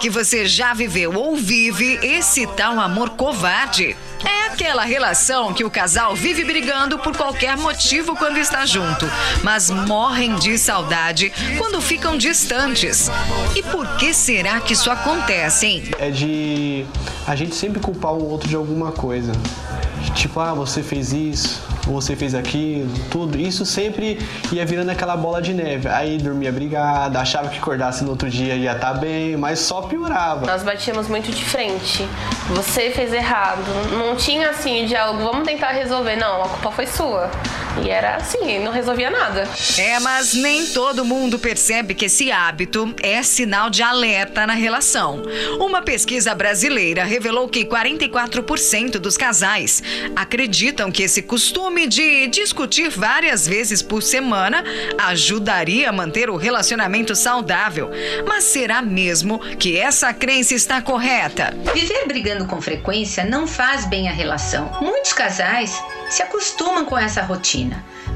Que você já viveu ou vive esse tal amor covarde? É aquela relação que o casal vive brigando por qualquer motivo quando está junto, mas morrem de saudade quando ficam distantes. E por que será que isso acontece, hein? é de a gente sempre culpar o outro de alguma coisa. Tipo, ah, você fez isso, você fez aquilo, tudo. Isso sempre ia virando aquela bola de neve. Aí dormia brigada, achava que acordasse no outro dia ia estar bem, mas só piorava. Nós batíamos muito de frente. Você fez errado. Não tinha assim diálogo, vamos tentar resolver. Não, a culpa foi sua. E era assim, não resolvia nada. É, mas nem todo mundo percebe que esse hábito é sinal de alerta na relação. Uma pesquisa brasileira revelou que 44% dos casais acreditam que esse costume de discutir várias vezes por semana ajudaria a manter o relacionamento saudável. Mas será mesmo que essa crença está correta? Viver brigando com frequência não faz bem à relação. Muitos casais se acostumam com essa rotina,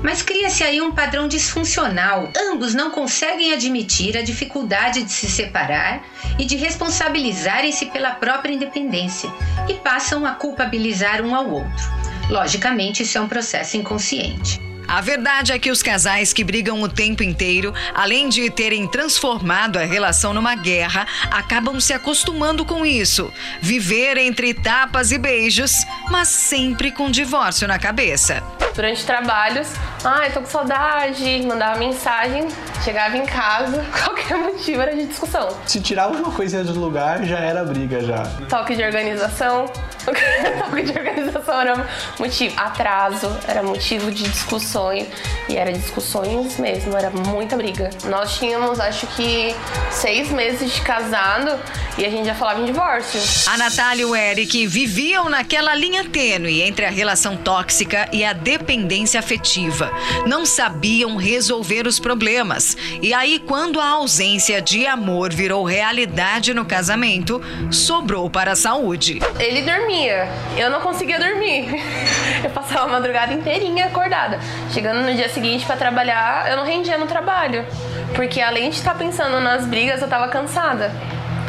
mas cria-se aí um padrão disfuncional. Ambos não conseguem admitir a dificuldade de se separar e de responsabilizarem-se pela própria independência e passam a culpabilizar um ao outro. Logicamente, isso é um processo inconsciente. A verdade é que os casais que brigam o tempo inteiro, além de terem transformado a relação numa guerra, acabam se acostumando com isso. Viver entre tapas e beijos, mas sempre com divórcio na cabeça. Durante trabalhos, ai, tô com saudade, mandava mensagem, chegava em casa, qualquer motivo era de discussão. Se tirava uma coisinha do lugar, já era briga já. Toque de organização. Toque de organização era motivo. Atraso era motivo de discussões. E era discussões mesmo, era muita briga. Nós tínhamos, acho que, seis meses de casado e a gente já falava em divórcio. A Natália e o Eric viviam naquela linha tênue entre a relação tóxica e a dependência afetiva. Não sabiam resolver os problemas. E aí, quando a ausência de amor virou realidade no casamento, sobrou para a saúde. Ele dormia, eu não conseguia dormir. Eu passava a madrugada inteirinha acordada. Chegando no dia seguinte para trabalhar, eu não rendia no trabalho. Porque além de estar pensando nas brigas, eu estava cansada.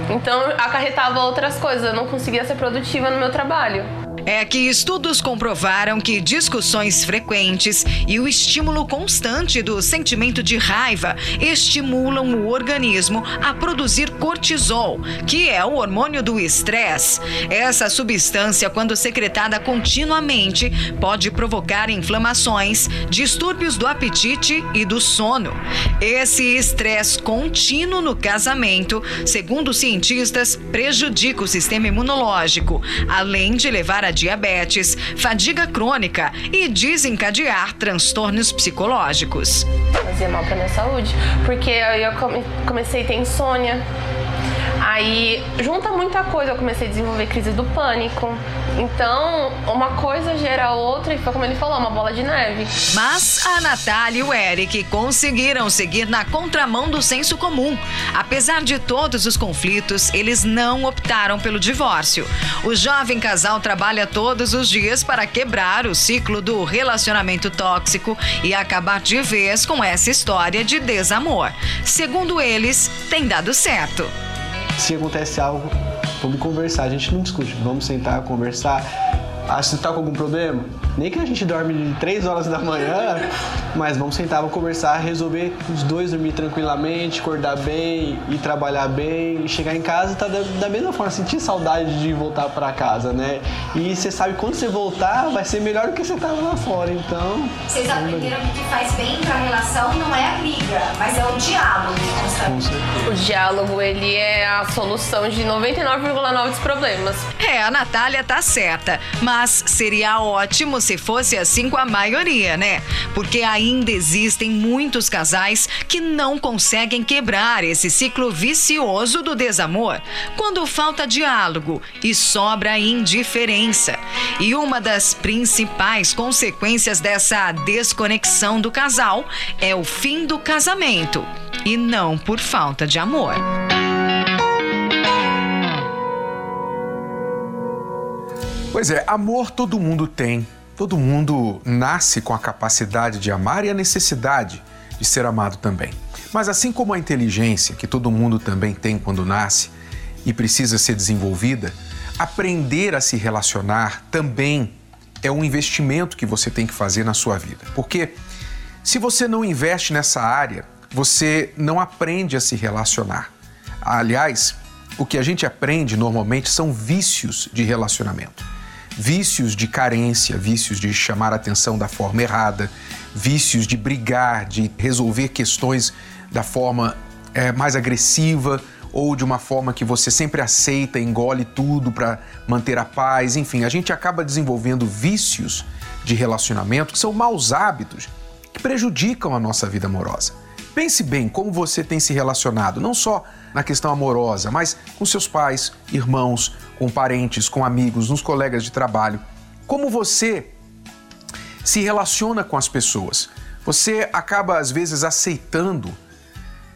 Então acarretava outras coisas, eu não conseguia ser produtiva no meu trabalho. É que estudos comprovaram que discussões frequentes e o estímulo constante do sentimento de raiva estimulam o organismo a produzir cortisol, que é o hormônio do estresse. Essa substância, quando secretada continuamente, pode provocar inflamações, distúrbios do apetite e do sono. Esse estresse contínuo no casamento, segundo cientistas, prejudica o sistema imunológico, além de levar a diabetes, fadiga crônica e desencadear transtornos psicológicos. Fazia mal pra minha saúde, porque eu come- comecei a ter insônia. Aí junta muita coisa, eu comecei a desenvolver crise do pânico. Então, uma coisa gera outra e foi como ele falou, uma bola de neve. Mas a Natália e o Eric conseguiram seguir na contramão do senso comum. Apesar de todos os conflitos, eles não optaram pelo divórcio. O jovem casal trabalha todos os dias para quebrar o ciclo do relacionamento tóxico e acabar de vez com essa história de desamor. Segundo eles, tem dado certo. Se acontece algo, vamos conversar. A gente não discute, vamos sentar, conversar. Ah, você tá com algum problema? Nem que a gente dorme de 3 horas da manhã, mas vamos sentar, vamos conversar, resolver os dois dormir tranquilamente, acordar bem, ir trabalhar bem e chegar em casa e tá da, da mesma forma, sentir saudade de voltar para casa, né? E você sabe que quando você voltar, vai ser melhor do que você tava lá fora, então. Vocês aprenderam que o que faz bem pra relação não é a briga, mas é o diálogo Com certeza. O diálogo, ele é a solução de 99,9 dos problemas. É, a Natália tá certa, mas Mas seria ótimo se fosse assim com a maioria, né? Porque ainda existem muitos casais que não conseguem quebrar esse ciclo vicioso do desamor quando falta diálogo e sobra indiferença. E uma das principais consequências dessa desconexão do casal é o fim do casamento e não por falta de amor. Pois é, amor todo mundo tem. Todo mundo nasce com a capacidade de amar e a necessidade de ser amado também. Mas assim como a inteligência, que todo mundo também tem quando nasce e precisa ser desenvolvida, aprender a se relacionar também é um investimento que você tem que fazer na sua vida. Porque se você não investe nessa área, você não aprende a se relacionar. Aliás, o que a gente aprende normalmente são vícios de relacionamento vícios de carência, vícios de chamar a atenção da forma errada, vícios de brigar, de resolver questões da forma é, mais agressiva ou de uma forma que você sempre aceita, engole tudo para manter a paz. Enfim, a gente acaba desenvolvendo vícios de relacionamento que são maus hábitos que prejudicam a nossa vida amorosa. Pense bem como você tem se relacionado, não só na questão amorosa, mas com seus pais, irmãos, com parentes, com amigos, nos colegas de trabalho. Como você se relaciona com as pessoas? Você acaba às vezes aceitando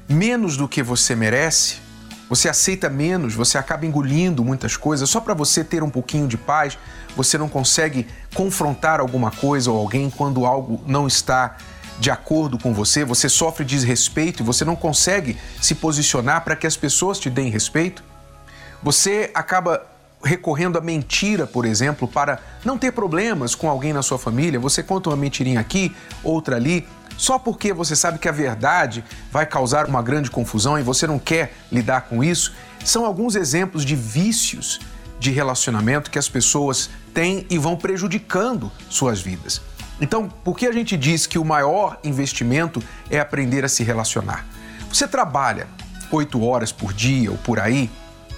menos do que você merece? Você aceita menos, você acaba engolindo muitas coisas só para você ter um pouquinho de paz. Você não consegue confrontar alguma coisa ou alguém quando algo não está de acordo com você, você sofre desrespeito e você não consegue se posicionar para que as pessoas te deem respeito. Você acaba recorrendo à mentira, por exemplo, para não ter problemas com alguém na sua família. Você conta uma mentirinha aqui, outra ali, só porque você sabe que a verdade vai causar uma grande confusão e você não quer lidar com isso. São alguns exemplos de vícios de relacionamento que as pessoas têm e vão prejudicando suas vidas. Então, por que a gente diz que o maior investimento é aprender a se relacionar? Você trabalha oito horas por dia ou por aí,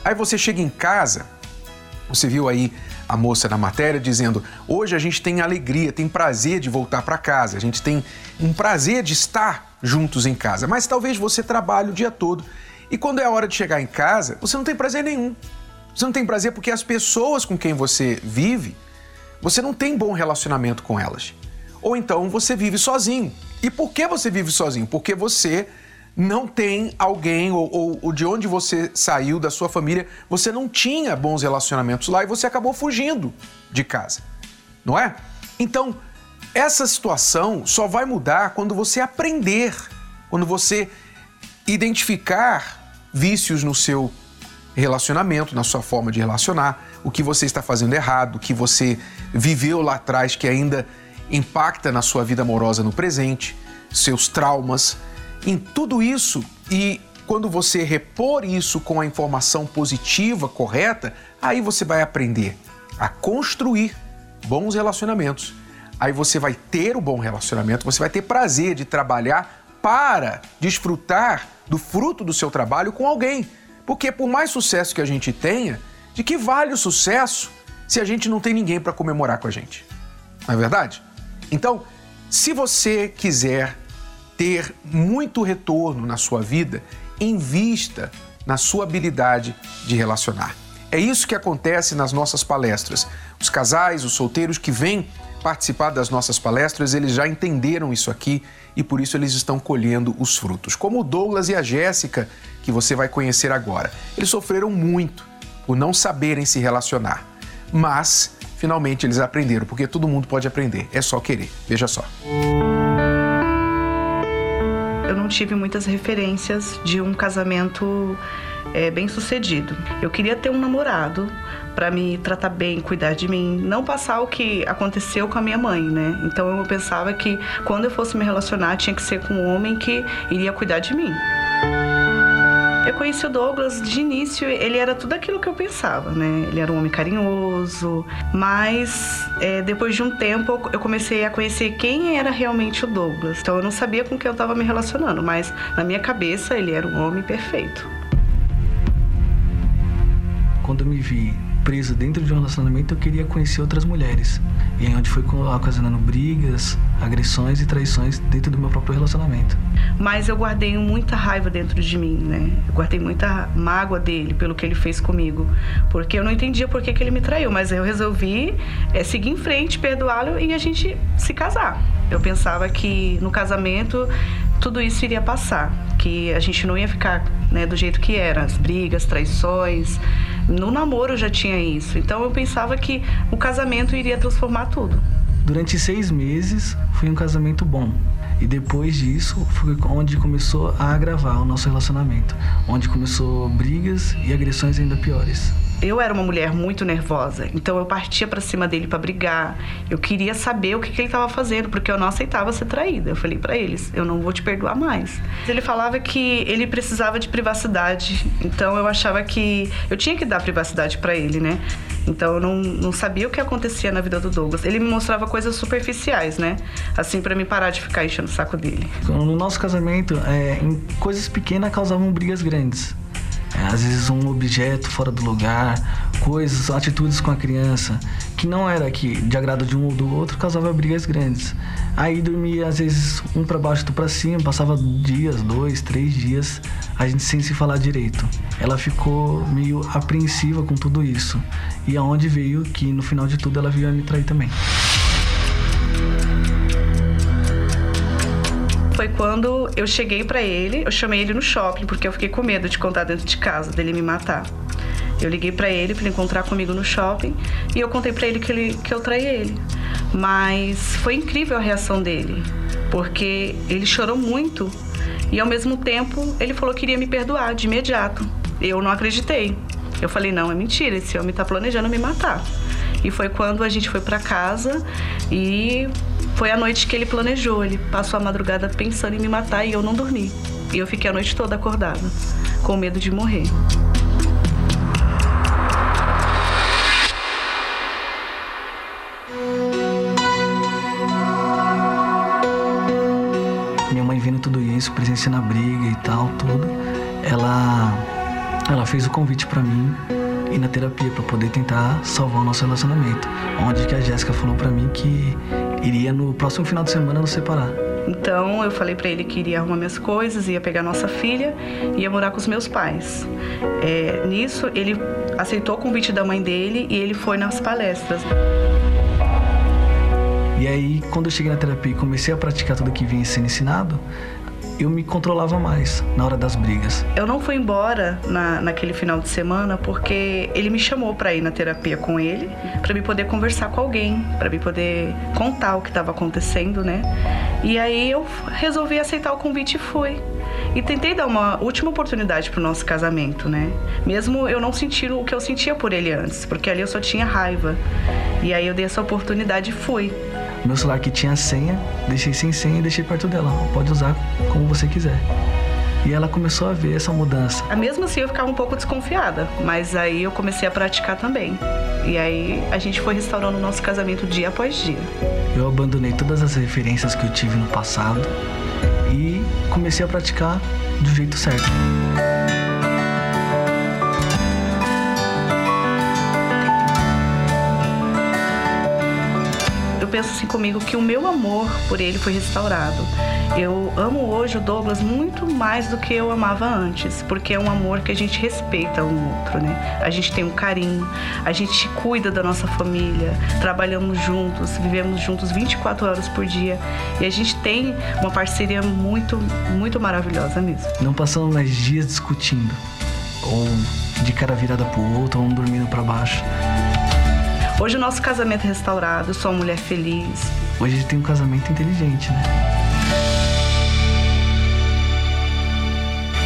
aí você chega em casa, você viu aí a moça na matéria dizendo: hoje a gente tem alegria, tem prazer de voltar para casa, a gente tem um prazer de estar juntos em casa, mas talvez você trabalhe o dia todo e quando é a hora de chegar em casa, você não tem prazer nenhum. Você não tem prazer porque as pessoas com quem você vive, você não tem bom relacionamento com elas ou então você vive sozinho. E por que você vive sozinho? Porque você não tem alguém, ou, ou, ou, de onde você saiu, da sua família, você não tinha bons relacionamentos lá e você acabou fugindo de casa, não é? Então, essa situação só vai mudar quando você aprender, quando você identificar vícios no seu relacionamento, na sua forma de relacionar, o que você está fazendo errado, o que você viveu lá atrás que ainda impacta na sua vida amorosa no presente, seus traumas, em tudo isso e quando você repor isso com a informação positiva correta, aí você vai aprender a construir bons relacionamentos. Aí você vai ter o bom relacionamento, você vai ter prazer de trabalhar para desfrutar do fruto do seu trabalho com alguém. Porque por mais sucesso que a gente tenha, de que vale o sucesso se a gente não tem ninguém para comemorar com a gente? Não é verdade? Então, se você quiser ter muito retorno na sua vida, invista na sua habilidade de relacionar. É isso que acontece nas nossas palestras. Os casais, os solteiros que vêm participar das nossas palestras, eles já entenderam isso aqui e por isso eles estão colhendo os frutos. Como o Douglas e a Jéssica, que você vai conhecer agora. Eles sofreram muito por não saberem se relacionar, mas finalmente eles aprenderam, porque todo mundo pode aprender, é só querer. Veja só. Eu não tive muitas referências de um casamento é, bem sucedido. Eu queria ter um namorado para me tratar bem, cuidar de mim, não passar o que aconteceu com a minha mãe, né? Então eu pensava que quando eu fosse me relacionar tinha que ser com um homem que iria cuidar de mim. Eu conheci o Douglas de início, ele era tudo aquilo que eu pensava, né? Ele era um homem carinhoso, mas é, depois de um tempo eu comecei a conhecer quem era realmente o Douglas. Então eu não sabia com quem eu estava me relacionando, mas na minha cabeça ele era um homem perfeito. Quando eu me vi preso dentro de um relacionamento, eu queria conhecer outras mulheres. E aí onde foi ocasionando brigas, agressões e traições dentro do meu próprio relacionamento. Mas eu guardei muita raiva dentro de mim, né? Eu guardei muita mágoa dele pelo que ele fez comigo. Porque eu não entendia por que, que ele me traiu, mas eu resolvi é, seguir em frente, perdoá-lo e a gente se casar. Eu pensava que no casamento tudo isso iria passar, que a gente não ia ficar né, do jeito que era, as brigas, traições. No namoro já tinha isso. Então eu pensava que o casamento iria transformar tudo. Durante seis meses foi um casamento bom. E depois disso foi onde começou a agravar o nosso relacionamento, onde começou brigas e agressões ainda piores eu era uma mulher muito nervosa, então eu partia para cima dele para brigar. Eu queria saber o que, que ele estava fazendo, porque eu não aceitava ser traída. Eu falei para eles: eu não vou te perdoar mais. Ele falava que ele precisava de privacidade, então eu achava que eu tinha que dar privacidade para ele, né? Então eu não, não sabia o que acontecia na vida do Douglas. Ele me mostrava coisas superficiais, né? Assim, para me parar de ficar enchendo o saco dele. No nosso casamento, é, coisas pequenas causavam brigas grandes. É, às vezes um objeto fora do lugar, coisas, atitudes com a criança que não era que de agrado de um ou do outro causava brigas grandes. Aí dormia às vezes um para baixo, outro para cima, passava dias, dois, três dias, a gente sem se falar direito. Ela ficou meio apreensiva com tudo isso e aonde veio que no final de tudo ela veio a me trair também. Quando eu cheguei para ele, eu chamei ele no shopping, porque eu fiquei com medo de contar dentro de casa, dele me matar. Eu liguei para ele para encontrar comigo no shopping e eu contei para ele que, ele que eu traí ele. Mas foi incrível a reação dele, porque ele chorou muito e ao mesmo tempo ele falou que iria me perdoar de imediato. Eu não acreditei. Eu falei: não, é mentira, esse homem está planejando me matar. E foi quando a gente foi para casa e foi a noite que ele planejou. Ele passou a madrugada pensando em me matar e eu não dormi. E eu fiquei a noite toda acordada, com medo de morrer. Minha mãe vendo tudo isso, presenciando a briga e tal, tudo, ela ela fez o convite para mim ir na terapia para poder tentar salvar o nosso relacionamento. Onde que a Jéssica falou para mim que iria no próximo final de semana nos separar. Então eu falei para ele que iria arrumar minhas coisas, ia pegar nossa filha e ia morar com os meus pais. É, nisso ele aceitou o convite da mãe dele e ele foi nas palestras. E aí, quando eu cheguei na terapia e comecei a praticar tudo que vinha sendo ensinado, eu me controlava mais na hora das brigas. Eu não fui embora na, naquele final de semana porque ele me chamou para ir na terapia com ele, para me poder conversar com alguém, para me poder contar o que estava acontecendo, né? E aí eu resolvi aceitar o convite e fui. E tentei dar uma última oportunidade pro nosso casamento, né? Mesmo eu não sentindo o que eu sentia por ele antes, porque ali eu só tinha raiva. E aí eu dei essa oportunidade e fui. Meu celular que tinha senha, deixei sem senha e deixei perto dela. Pode usar como você quiser. E ela começou a ver essa mudança. Mesmo assim, eu ficava um pouco desconfiada, mas aí eu comecei a praticar também. E aí a gente foi restaurando o nosso casamento dia após dia. Eu abandonei todas as referências que eu tive no passado e comecei a praticar do jeito certo. Penso assim comigo que o meu amor por ele foi restaurado. Eu amo hoje o Douglas muito mais do que eu amava antes, porque é um amor que a gente respeita um outro, né? A gente tem um carinho, a gente cuida da nossa família, trabalhamos juntos, vivemos juntos 24 horas por dia e a gente tem uma parceria muito, muito maravilhosa mesmo. Não passamos mais dias discutindo ou de cara virada pro outro, ou um dormindo para baixo. Hoje o nosso casamento é restaurado, sou uma mulher feliz. Hoje a gente tem um casamento inteligente, né?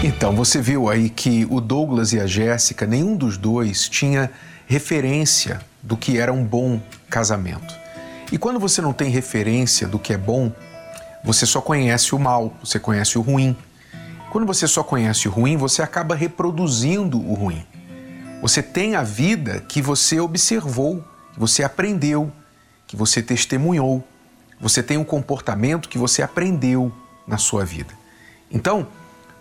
Então, você viu aí que o Douglas e a Jéssica, nenhum dos dois tinha referência do que era um bom casamento. E quando você não tem referência do que é bom, você só conhece o mal, você conhece o ruim. Quando você só conhece o ruim, você acaba reproduzindo o ruim. Você tem a vida que você observou que você aprendeu, que você testemunhou. Você tem um comportamento que você aprendeu na sua vida. Então,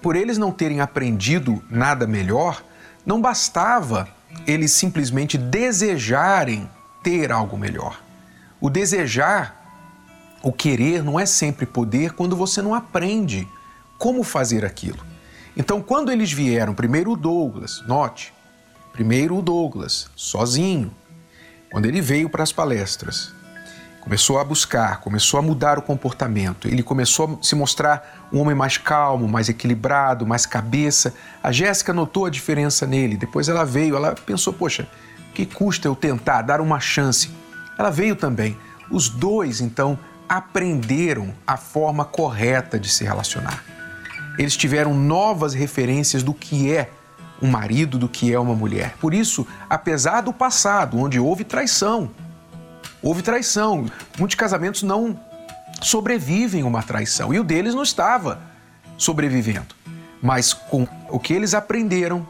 por eles não terem aprendido nada melhor, não bastava eles simplesmente desejarem ter algo melhor. O desejar, o querer, não é sempre poder quando você não aprende como fazer aquilo. Então, quando eles vieram, primeiro o Douglas, note, primeiro o Douglas, sozinho, quando ele veio para as palestras, começou a buscar, começou a mudar o comportamento, ele começou a se mostrar um homem mais calmo, mais equilibrado, mais cabeça. A Jéssica notou a diferença nele, depois ela veio, ela pensou, poxa, que custa eu tentar dar uma chance? Ela veio também. Os dois, então, aprenderam a forma correta de se relacionar. Eles tiveram novas referências do que é um marido, do que é uma mulher. Por isso, apesar do passado, onde houve traição, houve traição, muitos casamentos não sobrevivem uma traição e o deles não estava sobrevivendo. Mas com o que eles aprenderam,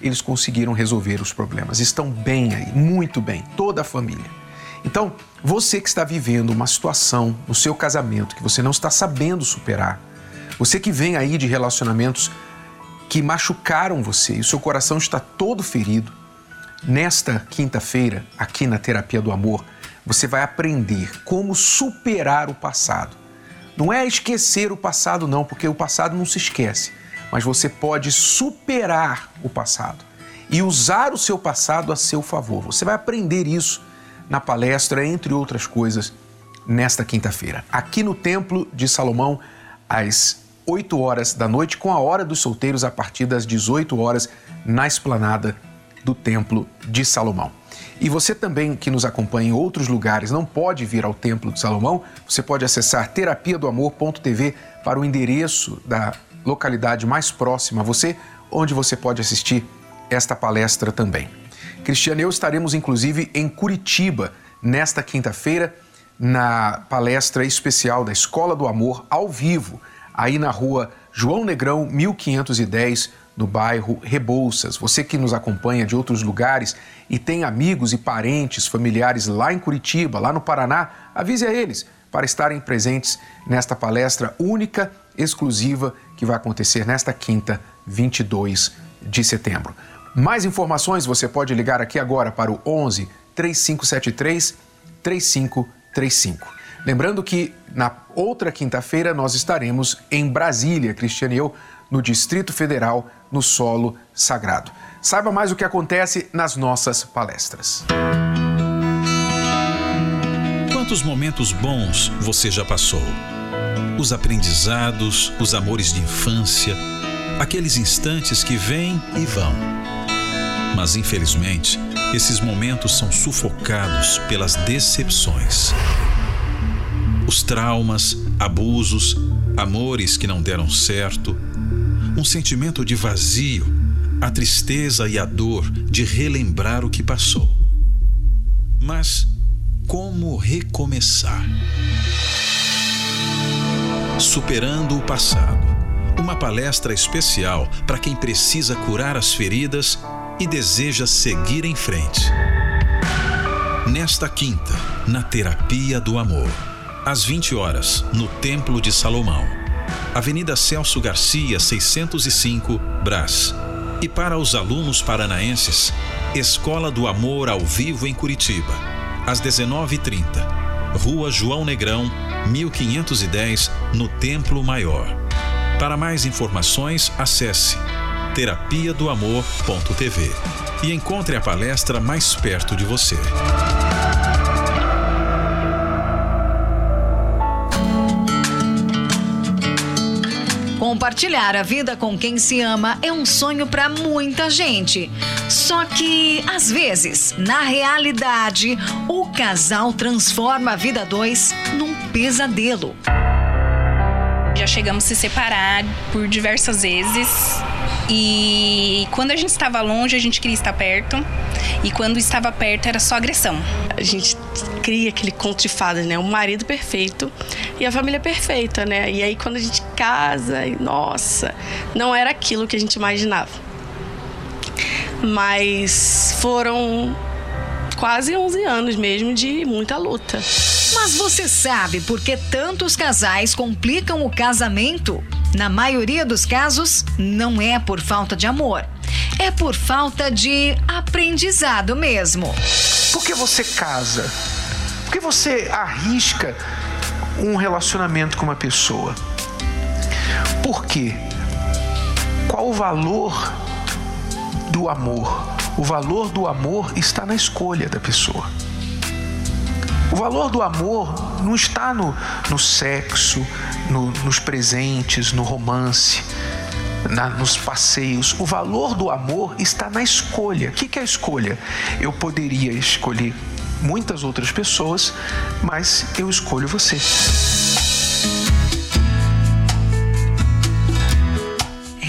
eles conseguiram resolver os problemas. Estão bem aí, muito bem, toda a família. Então, você que está vivendo uma situação no seu casamento que você não está sabendo superar, você que vem aí de relacionamentos que machucaram você e o seu coração está todo ferido, nesta quinta-feira, aqui na Terapia do Amor, você vai aprender como superar o passado. Não é esquecer o passado, não, porque o passado não se esquece, mas você pode superar o passado e usar o seu passado a seu favor. Você vai aprender isso na palestra, entre outras coisas, nesta quinta-feira, aqui no Templo de Salomão, às 8 horas da noite, com a Hora dos Solteiros a partir das 18 horas na esplanada do Templo de Salomão. E você também que nos acompanha em outros lugares não pode vir ao Templo de Salomão, você pode acessar terapia do amor.tv para o endereço da localidade mais próxima a você, onde você pode assistir esta palestra também. Cristiano e eu estaremos inclusive em Curitiba nesta quinta-feira na palestra especial da Escola do Amor ao vivo aí na rua João Negrão, 1510, no bairro Rebouças. Você que nos acompanha de outros lugares e tem amigos e parentes, familiares lá em Curitiba, lá no Paraná, avise a eles para estarem presentes nesta palestra única, exclusiva, que vai acontecer nesta quinta, 22 de setembro. Mais informações você pode ligar aqui agora para o 11 3573 3535. Lembrando que na outra quinta-feira nós estaremos em Brasília, Cristiane e eu, no Distrito Federal, no solo sagrado. Saiba mais o que acontece nas nossas palestras. Quantos momentos bons você já passou? Os aprendizados, os amores de infância, aqueles instantes que vêm e vão. Mas infelizmente, esses momentos são sufocados pelas decepções os traumas, abusos, amores que não deram certo, um sentimento de vazio, a tristeza e a dor de relembrar o que passou. Mas como recomeçar? Superando o passado. Uma palestra especial para quem precisa curar as feridas e deseja seguir em frente. Nesta quinta, na Terapia do Amor às 20 horas, no Templo de Salomão. Avenida Celso Garcia, 605, Brás. E para os alunos paranaenses, Escola do Amor ao vivo em Curitiba, às 19h30. Rua João Negrão, 1510, no Templo Maior. Para mais informações, acesse terapia do amor.tv e encontre a palestra mais perto de você. Compartilhar a vida com quem se ama é um sonho para muita gente. Só que, às vezes, na realidade, o casal transforma a vida dois num pesadelo. Já chegamos a se separar por diversas vezes. E quando a gente estava longe, a gente queria estar perto. E quando estava perto, era só agressão. A gente cria aquele conto de fadas, né? O marido perfeito e a família perfeita, né? E aí quando a gente casa, nossa, não era aquilo que a gente imaginava. Mas foram quase 11 anos mesmo de muita luta. Mas você sabe por que tantos casais complicam o casamento? Na maioria dos casos, não é por falta de amor é por falta de aprendizado mesmo. Por que você casa? Por que você arrisca um relacionamento com uma pessoa? Por quê? Qual o valor do amor? O valor do amor está na escolha da pessoa. O valor do amor não está no, no sexo, no, nos presentes, no romance, na, nos passeios. O valor do amor está na escolha. O que, que é a escolha? Eu poderia escolher muitas outras pessoas, mas eu escolho você.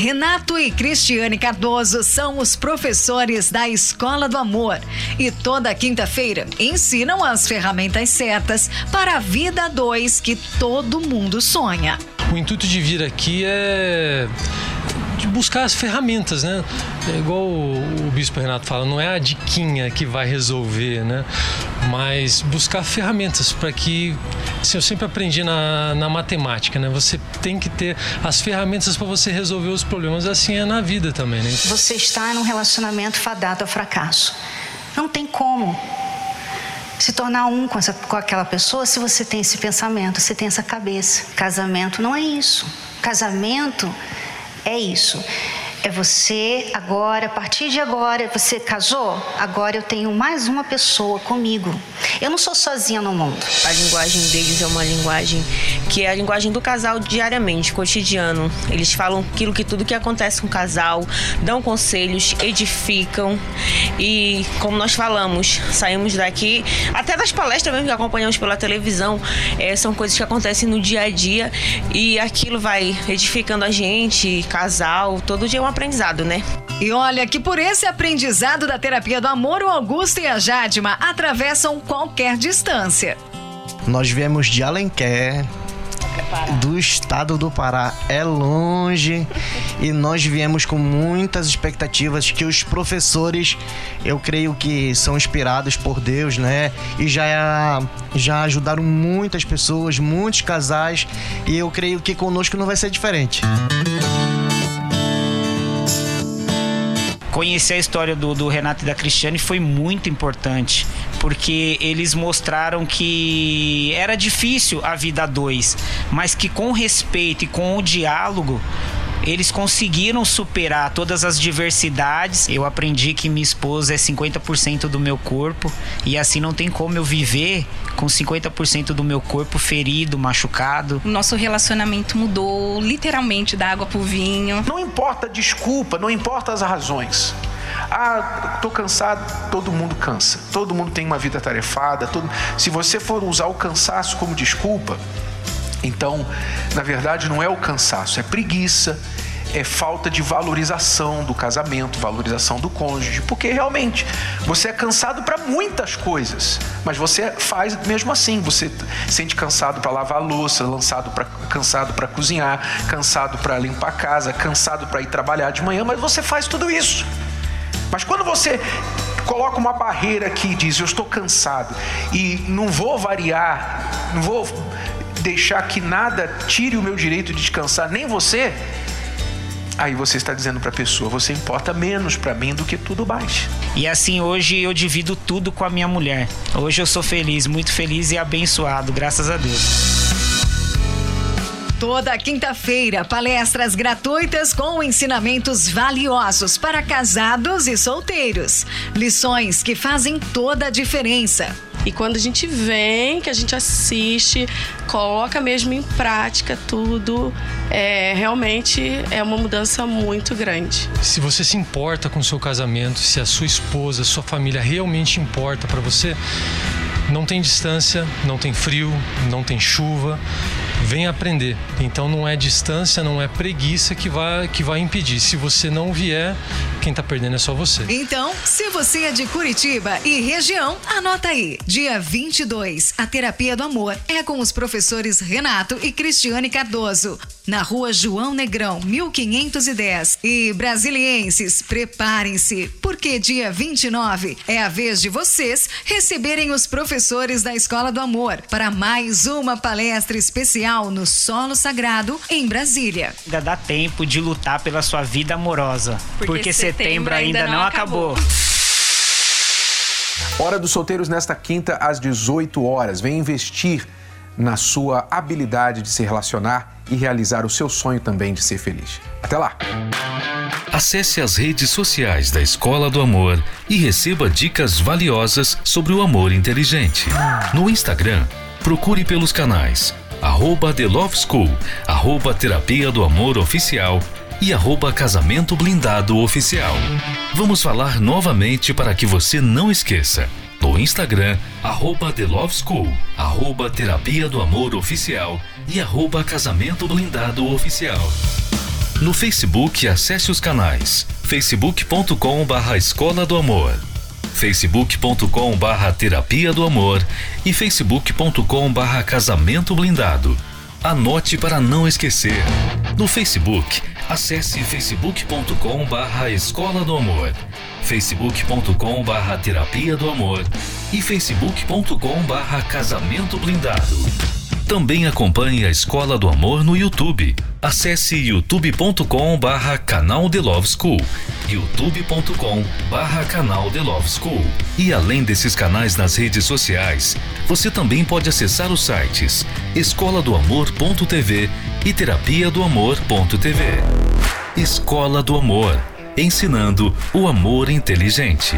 Renato e Cristiane Cardoso são os professores da Escola do Amor e toda quinta-feira ensinam as ferramentas certas para a vida dois que todo mundo sonha. O intuito de vir aqui é de buscar as ferramentas, né? É igual o, o, Bispo Renato fala, não é a diquinha que vai resolver, né? Mas buscar ferramentas para que, assim, eu sempre aprendi na, na matemática, né? Você tem que ter as ferramentas para você resolver os problemas, assim é na vida também, né? Você está num relacionamento fadado ao fracasso. Não tem como se tornar um com, essa, com aquela pessoa se você tem esse pensamento, você tem essa cabeça. Casamento não é isso. Casamento é isso. É você agora, a partir de agora, você casou? Agora eu tenho mais uma pessoa comigo. Eu não sou sozinha no mundo. A linguagem deles é uma linguagem que é a linguagem do casal diariamente, cotidiano. Eles falam aquilo que tudo que acontece com o casal, dão conselhos, edificam e como nós falamos, saímos daqui, até das palestras mesmo que acompanhamos pela televisão, é, são coisas que acontecem no dia a dia e aquilo vai edificando a gente, casal, todo dia é uma aprendizado, né? E olha que por esse aprendizado da terapia do amor, o Augusto e a Jadma atravessam qualquer distância. Nós viemos de Alenquer, do estado do Pará é longe e nós viemos com muitas expectativas que os professores, eu creio que são inspirados por Deus, né? E já já ajudaram muitas pessoas, muitos casais e eu creio que conosco não vai ser diferente. Conhecer a história do, do Renato e da Cristiane foi muito importante, porque eles mostraram que era difícil a vida a dois, mas que com respeito e com o diálogo eles conseguiram superar todas as diversidades. Eu aprendi que minha esposa é 50% do meu corpo e assim não tem como eu viver com 50% do meu corpo ferido, machucado. O nosso relacionamento mudou literalmente da água pro vinho. Não importa a desculpa, não importa as razões. Ah, tô cansado, todo mundo cansa. Todo mundo tem uma vida tarefada. Todo... Se você for usar o cansaço como desculpa, então, na verdade, não é o cansaço, é preguiça, é falta de valorização do casamento, valorização do cônjuge, porque realmente você é cansado para muitas coisas, mas você faz mesmo assim. Você sente cansado para lavar a louça, lançado pra, cansado para cozinhar, cansado para limpar a casa, cansado para ir trabalhar de manhã, mas você faz tudo isso. Mas quando você coloca uma barreira aqui e diz: Eu estou cansado e não vou variar, não vou deixar que nada tire o meu direito de descansar, nem você Aí você está dizendo para a pessoa: você importa menos para mim do que tudo mais. E assim hoje eu divido tudo com a minha mulher. Hoje eu sou feliz, muito feliz e abençoado, graças a Deus. Toda quinta-feira, palestras gratuitas com ensinamentos valiosos para casados e solteiros. Lições que fazem toda a diferença. E quando a gente vem, que a gente assiste, coloca mesmo em prática tudo, é, realmente é uma mudança muito grande. Se você se importa com o seu casamento, se a sua esposa, sua família realmente importa para você, não tem distância, não tem frio, não tem chuva vem aprender. Então não é distância, não é preguiça que vai, que vai impedir. Se você não vier, quem está perdendo é só você. Então, se você é de Curitiba e região, anota aí. Dia 22, a Terapia do Amor é com os professores Renato e Cristiane Cardoso. Na rua João Negrão, 1510. E brasilienses, preparem-se, porque dia 29 é a vez de vocês receberem os professores da Escola do Amor para mais uma palestra especial No Solo Sagrado, em Brasília. Ainda dá tempo de lutar pela sua vida amorosa. Porque Porque, setembro setembro ainda, ainda não não acabou. Hora dos solteiros nesta quinta às 18 horas. Vem investir na sua habilidade de se relacionar e realizar o seu sonho também de ser feliz. Até lá! Acesse as redes sociais da Escola do Amor e receba dicas valiosas sobre o amor inteligente. No Instagram, procure pelos canais arroba The Love School, arroba Terapia do Amor Oficial e arroba Casamento Blindado Oficial. Vamos falar novamente para que você não esqueça. No Instagram, arroba The Love School, arroba Terapia do Amor Oficial e arroba Casamento Blindado Oficial. No Facebook, acesse os canais facebook.com barra Escola do Amor, facebook.com barra Terapia do Amor e facebook.com barra Casamento Blindado. Anote para não esquecer. No Facebook, acesse facebook.com barra Escola do Amor, facebook.com barra Terapia do Amor e facebook.com barra Casamento Blindado. Também acompanhe a Escola do Amor no YouTube. Acesse youtube.com barra canal The Love School, youtube.com barra canal The Love School. E além desses canais nas redes sociais, você também pode acessar os sites escola do amor.tv e terapia do amor.tv. Escola do Amor, ensinando o amor inteligente.